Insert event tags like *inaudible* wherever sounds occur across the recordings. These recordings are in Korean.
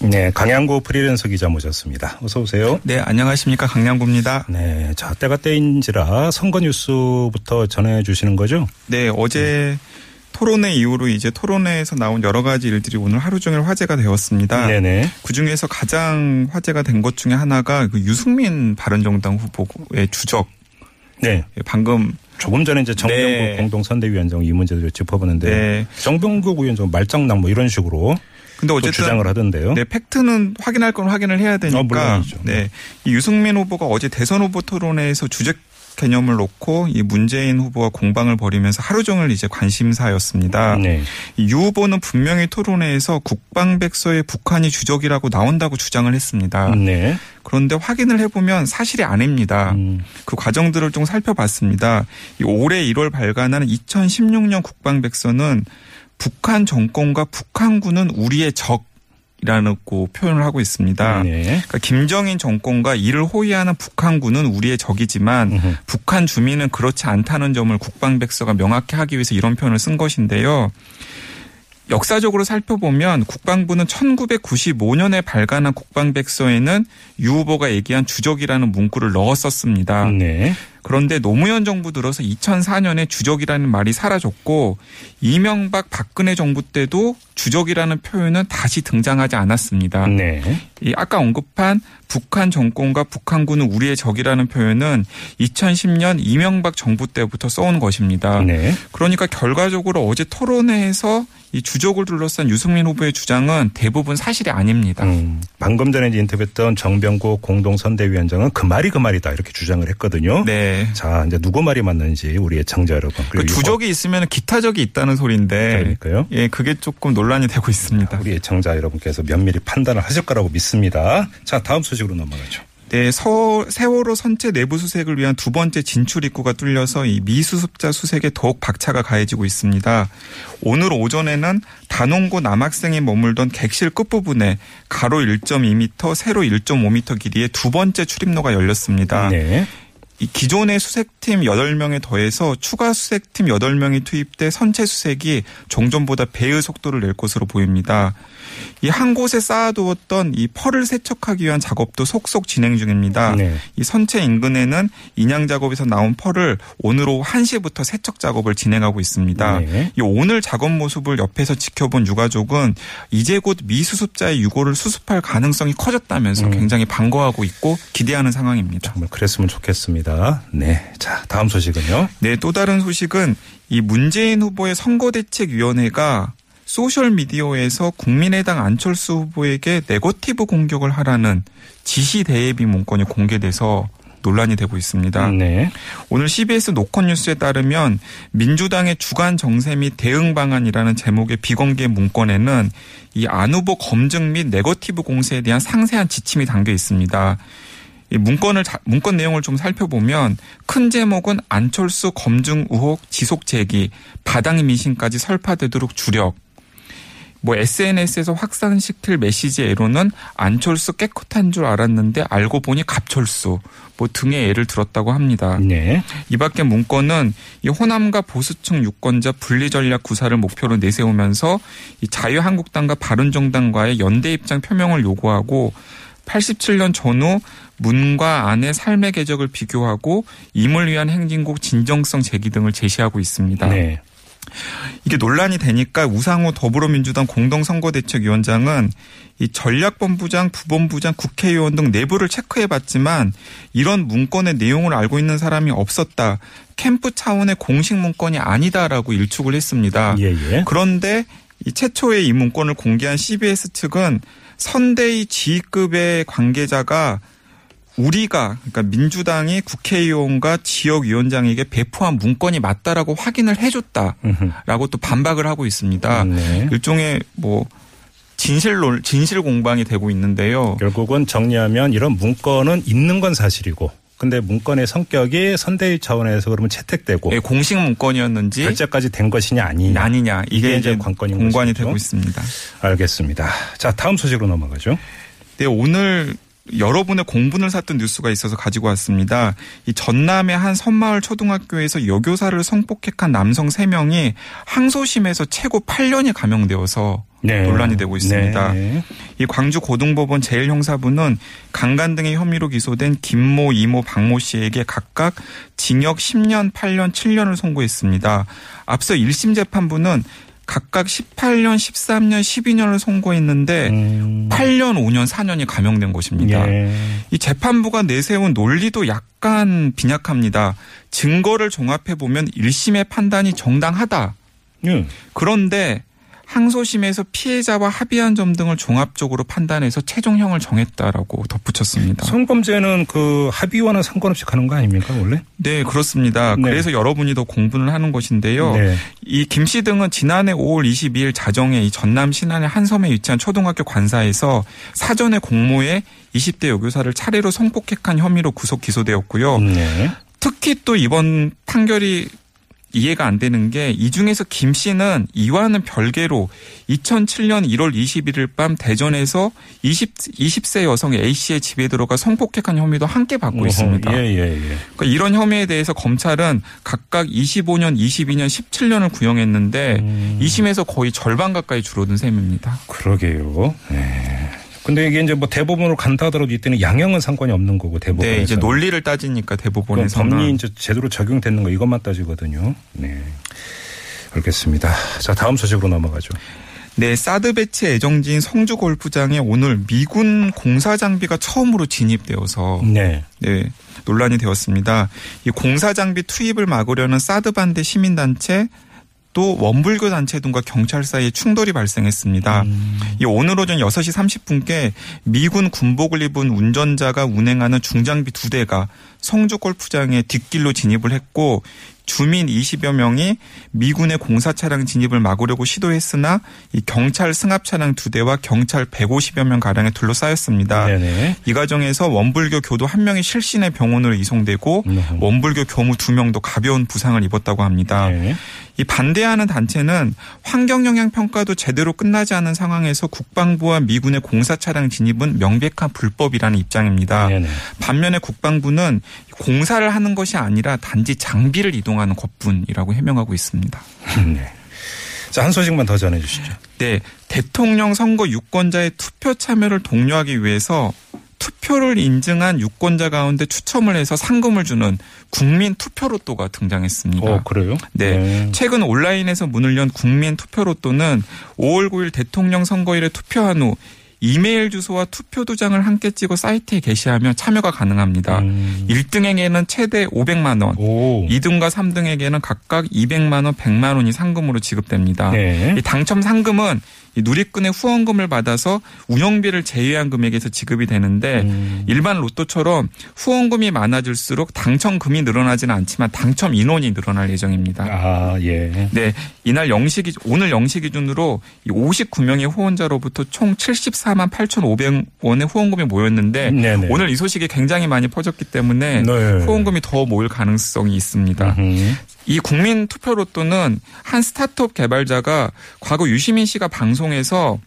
네, 강양구 프리랜서 기자 모셨습니다. 어서 오세요. 네, 안녕하십니까. 강양구입니다. 네, 자, 때가 때인지라 선거 뉴스부터 전해 주시는 거죠? 네, 어제 토론회 이후로 이제 토론회에서 나온 여러 가지 일들이 오늘 하루 종일 화제가 되었습니다. 네네. 그 중에서 가장 화제가 된 것 중에 하나가 그 유승민 바른정당 후보의 주적. 네. 방금 조금 전에 이제 정병국 네. 공동선대위원장 이 문제를 짚어보는데 네. 정병국 위원장 말장난 뭐 이런 식으로 근데 또 어쨌든 주장을 하던데요. 네, 팩트는 확인할 건 확인을 해야 되니까. 어. 네. 이 유승민 후보가 어제 대선 후보 토론회에서 주적 개념을 놓고 이 문재인 후보와 공방을 벌이면서 하루 종일 이제 관심사였습니다. 네. 이유 후보는 분명히 토론회에서 국방백서에 북한이 주적이라고 나온다고 주장을 했습니다. 네. 그런데 확인을 해보면 사실이 아닙니다. 음. 그 과정들을 좀 살펴봤습니다. 이 올해 1월 발간한 2016년 국방백서는 북한 정권과 북한군은 우리의 적 이라고 표현을 하고 있습니다. 네. 그러니까 김정인 정권과 이를 호위하는 북한군은 우리의 적이지만 음흠. 북한 주민은 그렇지 않다는 점을 국방백서가 명확히 하기 위해서 이런 표현을 쓴 것인데요. 역사적으로 살펴보면 국방부는 1995년에 발간한 국방백서에는 유 후보가 얘기한 주적이라는 문구를 넣었었습니다. 네. 그런데 노무현 정부 들어서 2004년에 주적이라는 말이 사라졌고 이명박 박근혜 정부 때도 주적이라는 표현은 다시 등장하지 않았습니다. 네. 이 아까 언급한 북한 정권과 북한군은 우리의 적이라는 표현은 2010년 이명박 정부 때부터 써온 것입니다. 네. 그러니까 결과적으로 어제 토론회에서 이 주적을 둘러싼 유승민 후보의 주장은 대부분 사실이 아닙니다. 음, 방금 전에 인터뷰했던 정병국 공동선대위원장은 그 말이 그 말이다 이렇게 주장을 했거든요. 네. 자, 이제 누구 말이 맞는지 우리 애청자 여러분. 그 주적이 있으면 기타적이 있다는 소리인데 그러니까요. 예, 그게 조금 논란이 되고 있습니다. 우리 애청자 여러분께서 면밀히 판단을 하실 거라고 믿습니다. 자, 다음 소식으로 넘어가죠. 네, 서, 세월호 선체 내부 수색을 위한 두 번째 진출 입구가 뚫려서 이 미수습자 수색에 더욱 박차가 가해지고 있습니다. 오늘 오전에는 단원고 남학생이 머물던 객실 끝부분에 가로 1.2m, 세로 1.5m 길이의 두 번째 출입로가 열렸습니다. 네. 이 기존의 수색팀 8명에 더해서 추가 수색팀 8명이 투입돼 선체 수색이 종전보다 배의 속도를 낼 것으로 보입니다. 이 한 곳에 쌓아두었던 이 펄을 세척하기 위한 작업도 속속 진행 중입니다. 네. 이 선체 인근에는 인양 작업에서 나온 펄을 오늘 오후 1시부터 세척 작업을 진행하고 있습니다. 네. 이 오늘 작업 모습을 옆에서 지켜본 유가족은 이제 곧 미수습자의 유골을 수습할 가능성이 커졌다면서 음. 굉장히 반가워하고 있고 기대하는 상황입니다. 정말 그랬으면 좋겠습니다. 네. 자, 다음 소식은요. 네, 또 다른 소식은 이 문재인 후보의 선거대책위원회가 소셜 미디어에서 국민의당 안철수 후보에게 네거티브 공격을 하라는 지시 대외비 문건이 공개돼서 논란이 되고 있습니다. 네. 오늘 CBS 노컷 뉴스에 따르면 민주당의 주간 정세 및 대응 방안이라는 제목의 비공개 문건에는 이 안 후보 검증 및 네거티브 공세에 대한 상세한 지침이 담겨 있습니다. 이 문건을 자- 문건 내용을 좀 살펴보면 큰 제목은 안철수 검증 의혹 지속 제기 바닥 미신까지 설파되도록 주력 뭐 SNS에서 확산시킬 메시지에로는 안철수 깨끗한 줄 알았는데 알고 보니 갑철수 뭐 등의 예를 들었다고 합니다. 네. 이 밖에 문건은 이 호남과 보수층 유권자 분리 전략 구사를 목표로 내세우면서 이 자유한국당과 바른정당과의 연대 입장 표명을 요구하고 87년 전후 문과 안의 삶의 궤적을 비교하고 임을 위한 행진곡 진정성 제기 등을 제시하고 있습니다. 네. 이게 논란이 되니까 우상호 더불어민주당 공동선거대책위원장은 이 전략본부장, 부본부장, 국회의원 등 내부를 체크해봤지만 이런 문건의 내용을 알고 있는 사람이 없었다. 캠프 차원의 공식 문건이 아니다라고 일축을 했습니다. 예, 예. 그런데 이 최초의 이 문건을 공개한 CBS 측은 선대위 지휘급의 관계자가 우리가 그러니까 민주당이 국회의원과 지역위원장에게 배포한 문건이 맞다라고 확인을 해줬다라고 또 반박을 하고 있습니다. 네. 일종의 뭐 진실론 진실 공방이 되고 있는데요. 결국은 정리하면 이런 문건은 있는 건 사실이고 근데 문건의 성격이 선대위 차원에서 그러면 채택되고 예, 공식 문건이었는지 결제까지 된 것이냐 아니냐. 아니냐 이게, 이게 이제 관건인 공관이 것이죠. 되고 있습니다. 알겠습니다. 자, 다음 소식으로 넘어가죠. 네, 오늘 여러분의 공분을 샀던 뉴스가 있어서 가지고 왔습니다. 이 전남의 한 섬마을 초등학교에서 여교사를 성폭행한 남성 3명이 항소심에서 최고 8년이 감형되어서 네. 논란이 되고 있습니다. 네. 이 광주 고등법원 제1형사부는 강간 등의 혐의로 기소된 김모, 이모, 박모 씨에게 각각 징역 10년, 8년, 7년을 선고했습니다. 앞서 1심 재판부는 각각 18년, 13년, 12년을 선고했는데 음. 8년, 5년, 4년이 감형된 것입니다. 예. 이 재판부가 내세운 논리도 약간 빈약합니다. 증거를 종합해 보면 1심의 판단이 정당하다. 예. 그런데 항소심에서 피해자와 합의한 점 등을 종합적으로 판단해서 최종형을 정했다라고 덧붙였습니다. 성범죄는 그 합의와는 상관없이 가는 거 아닙니까 원래? 네, 그렇습니다. 네. 그래서 여러분이 더 공분을 하는 것인데요. 네. 이김 씨 등은 지난해 5월 22일 자정에 이 전남 신안의 한 섬에 위치한 초등학교 관사에서 사전에 공모해 20대 여교사를 차례로 성폭행한 혐의로 구속 기소되었고요. 네. 특히 또 이번 판결이 이해가 안 되는 게 이 중에서 김 씨는 이와는 별개로 2007년 1월 21일 밤 대전에서 20, 20세 여성 A 씨의 집에 들어가 성폭행한 혐의도 함께 받고 있습니다. 예, 예, 예. 그러니까 이런 혐의에 대해서 검찰은 각각 25년, 22년, 17년을 구형했는데 음. 2심에서 거의 절반 가까이 줄어든 셈입니다. 그러게요. 네. 근데 이게 이제 뭐 대법원으로 간다 하더라도 이때는 양형은 상관이 없는 거고 대법원에서. 네, 이제 논리를 따지니까 그럼 대법원에서는 법리 이제 제대로 적용됐는 거 이것만 따지거든요. 네. 알겠습니다. 자, 다음 소식으로 넘어가죠. 네, 사드 배치 애정지인 성주 골프장에 오늘 미군 공사 장비가 처음으로 진입되어서 네. 네, 논란이 되었습니다. 이 공사 장비 투입을 막으려는 사드 반대 시민 단체 또 원불교 단체 등과 경찰 사이에 충돌이 발생했습니다. 이 오늘 오전 6시 30분께 미군 군복을 입은 운전자가 운행하는 중장비 두 대가 성주 골프장에 뒷길로 진입을 했고 주민 20여 명이 미군의 공사 차량 진입을 막으려고 시도했으나 이 경찰 승합 차량 두 대와 경찰 150여 명 가량에 둘러싸였습니다. 네네. 이 과정에서 원불교 교도 한 명이 실신의 병원으로 이송되고 음. 원불교 교무 두 명도 가벼운 부상을 입었다고 합니다. 네. 이 반대하는 단체는 환경 영향 평가도 제대로 끝나지 않은 상황에서 국방부와 미군의 공사 차량 진입은 명백한 불법이라는 입장입니다. 네네. 반면에 국방부는 공사를 하는 것이 아니라 단지 장비를 이동하는 것뿐이라고 해명하고 있습니다. *laughs* 네. 자, 한 소식만 더 전해 주시죠. 네, 대통령 선거 유권자의 투표 참여를 독려하기 위해서 투표를 인증한 유권자 가운데 추첨을 해서 상금을 주는 국민 투표 로또가 등장했습니다. 어, 그래요? 네. 최근 온라인에서 문을 연 국민 투표 로또는 5월 9일 대통령 선거일에 투표한 후 이메일 주소와 투표 도장을 함께 찍어 사이트에 게시하면 참여가 가능합니다. 음. 1등에게는 최대 500만 원, 오. 2등과 3등에게는 각각 200만 원, 100만 원이 상금으로 지급됩니다. 네. 이 당첨 상금은 이 누리꾼의 후원금을 받아서 운영비를 제외한 금액에서 지급이 되는데 음. 일반 로또처럼 후원금이 많아질수록 당첨금이 늘어나지는 않지만 당첨 인원이 늘어날 예정입니다. 아, 예. 네, 이날 0시 기 오늘 0시 기준으로 이 59명의 후원자로부터 총 74만 8,500원의 후원금이 모였는데 네네. 오늘 이 소식이 굉장히 많이 퍼졌기 때문에 네. 후원금이 더 모일 가능성이 있습니다. 음. 이 국민 투표 로또는 한 스타트업 개발자가 과거 유시민 씨가 방송에서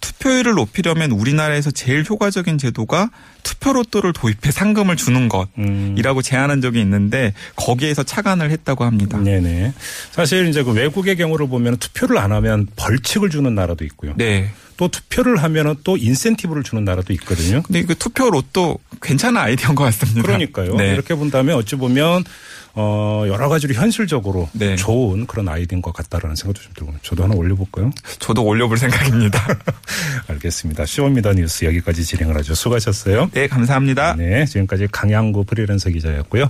투표율을 높이려면 우리나라에서 제일 효과적인 제도가 투표 로또를 도입해 상금을 주는 음. 것이라고 제안한 적이 있는데 거기에서 착안을 했다고 합니다. 네네. 사실 이제 그 외국의 경우를 보면 투표를 안 하면 벌칙을 주는 나라도 있고요. 네. 또 투표를 하면은 또 인센티브를 주는 나라도 있거든요. 근데 그 투표 로또 괜찮은 아이디어인 것 같습니다. 그러니까요. 네. 이렇게 본다면 어찌 보면 어 여러 가지로 현실적으로 네. 좋은 그런 아이디어인 것 같다라는 생각도 좀 들고 저도 하나 올려볼까요? 저도 올려볼 생각입니다. *laughs* 알겠습니다. 쇼미더 뉴스 여기까지 진행을 하죠. 수고하셨어요. 네, 감사합니다. 네, 지금까지 강양구 프리랜서 기자였고요.